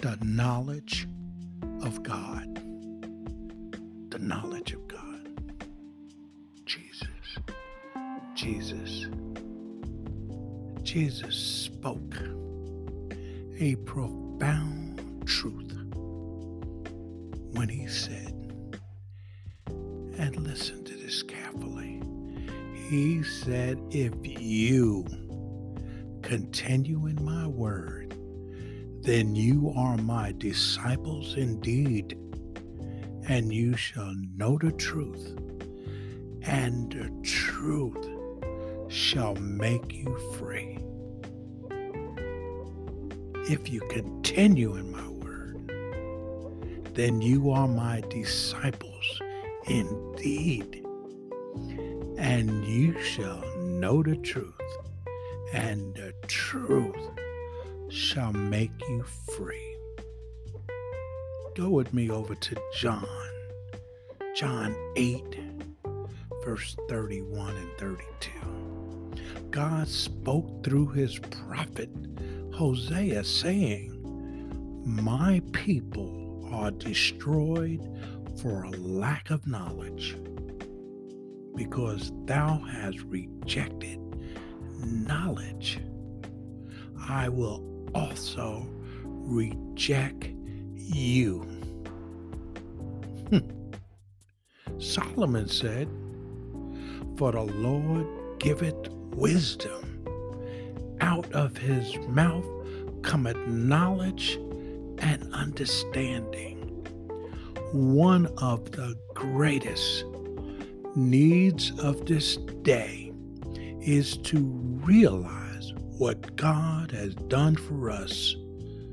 The knowledge of God. The knowledge of God. Jesus. Jesus. Jesus spoke a profound truth when he said, and listen to this carefully. He said, If you continue in my word, then you are my disciples indeed, and you shall know the truth, and the truth shall make you free. If you continue in my word, then you are my disciples indeed, and you shall know the truth, and the truth shall make you free. Go with me over to John, John 8, verse 31 and 32. God spoke through his prophet Hosea, saying, My people are destroyed for a lack of knowledge, because thou hast rejected knowledge. I will also reject you. Hmm. Solomon said, For the Lord giveth wisdom. Out of his mouth cometh knowledge and understanding. One of the greatest needs of this day is to realize God has done for us.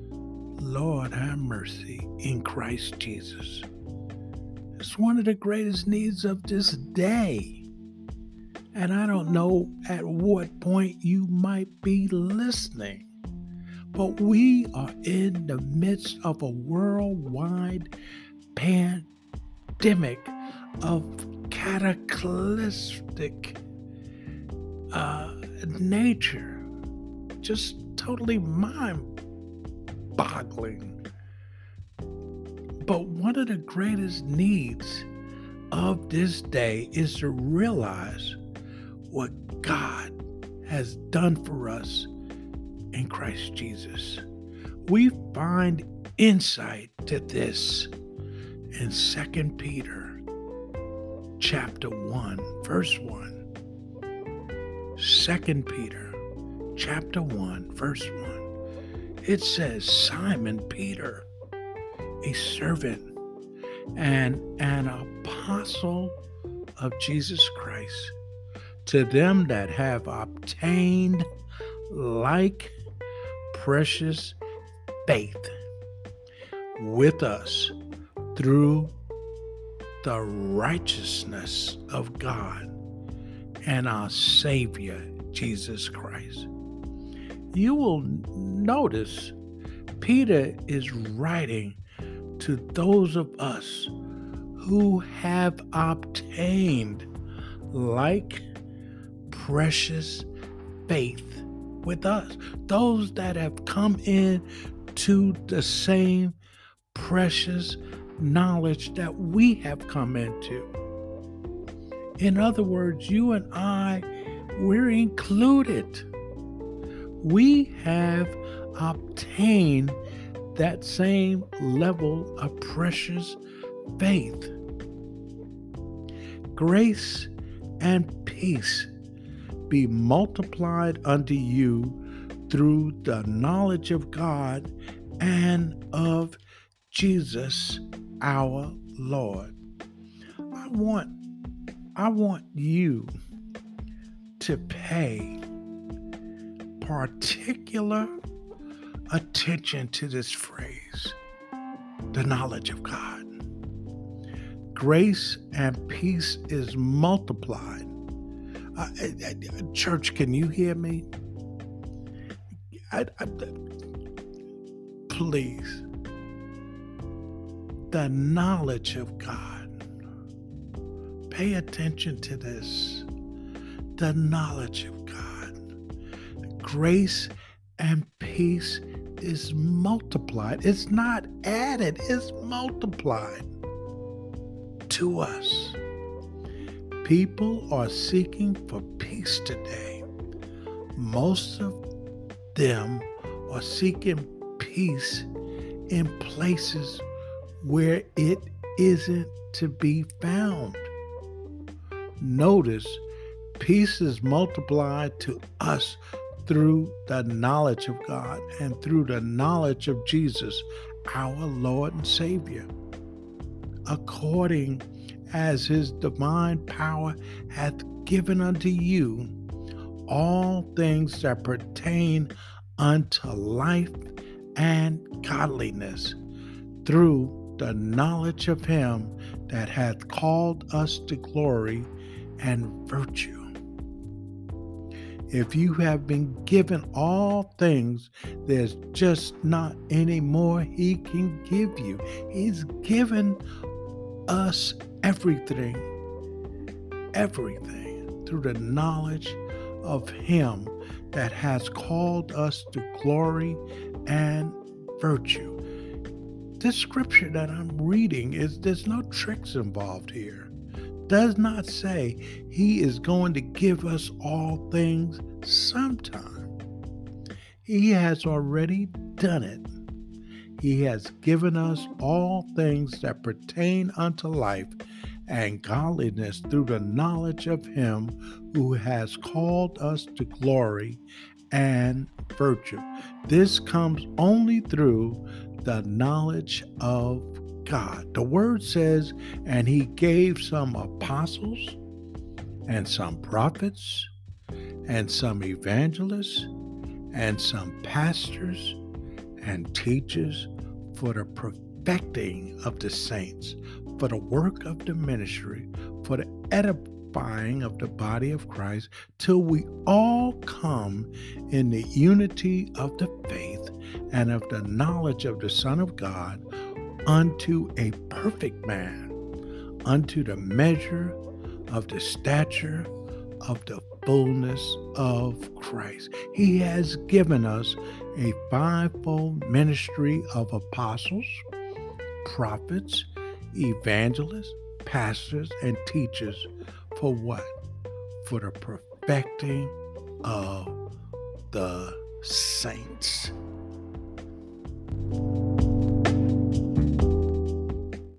Lord, have mercy in Christ Jesus. It's one of the greatest needs of this day. And I don't know at what point you might be listening, but we are in the midst of a worldwide pandemic of cataclysmic uh, nature. Just totally mind boggling. But one of the greatest needs of this day is to realize what God has done for us in Christ Jesus. We find insight to this in 2 Peter chapter 1 verse 1. 2 Peter chapter 1 verse 1. It says Simon Peter, a servant and an apostle of Jesus Christ to them that have obtained like precious faith with us through the righteousness of God and our Savior, Jesus Christ. You will notice Peter is writing to those of us who have obtained like precious faith with us. Those that have come in to the same precious knowledge that we have come into. In other words, you and I we're included. We have obtained that same level of precious faith. Grace and peace be multiplied unto you through the knowledge of God and of Jesus our Lord. I want I want you to pay particular attention to this phrase, the knowledge of God. Grace and peace is multiplied. Uh, church, can you hear me? I, I, please. The knowledge of God. Pay attention to this. The knowledge of. Grace and peace is multiplied. It's not added, it's multiplied to us. People are seeking for peace today. Most of them are seeking peace in places where it isn't to be found. Notice peace is multiplied to us through the knowledge of God and through the knowledge of Jesus, our Lord and Savior, according as his divine power hath given unto you all things that pertain unto life and godliness through the knowledge of him that hath called us to glory and virtue if you have been given all things, there's just not any more He can give you. He's given us everything, everything through the knowledge of Him that has called us to glory and virtue. This scripture that I'm reading is there's no tricks involved here does not say he is going to give us all things sometime. He has already done it. He has given us all things that pertain unto life and godliness through the knowledge of him who has called us to glory and virtue. This comes only through the knowledge of God. The word says, and he gave some apostles and some prophets and some evangelists and some pastors and teachers for the perfecting of the saints, for the work of the ministry, for the edifying of the body of Christ, till we all come in the unity of the faith and of the knowledge of the Son of God unto a perfect man, unto the measure of the stature of the fullness of Christ. He has given us a fivefold ministry of apostles, prophets, evangelists, pastors, and teachers for what? For the perfecting of the saints.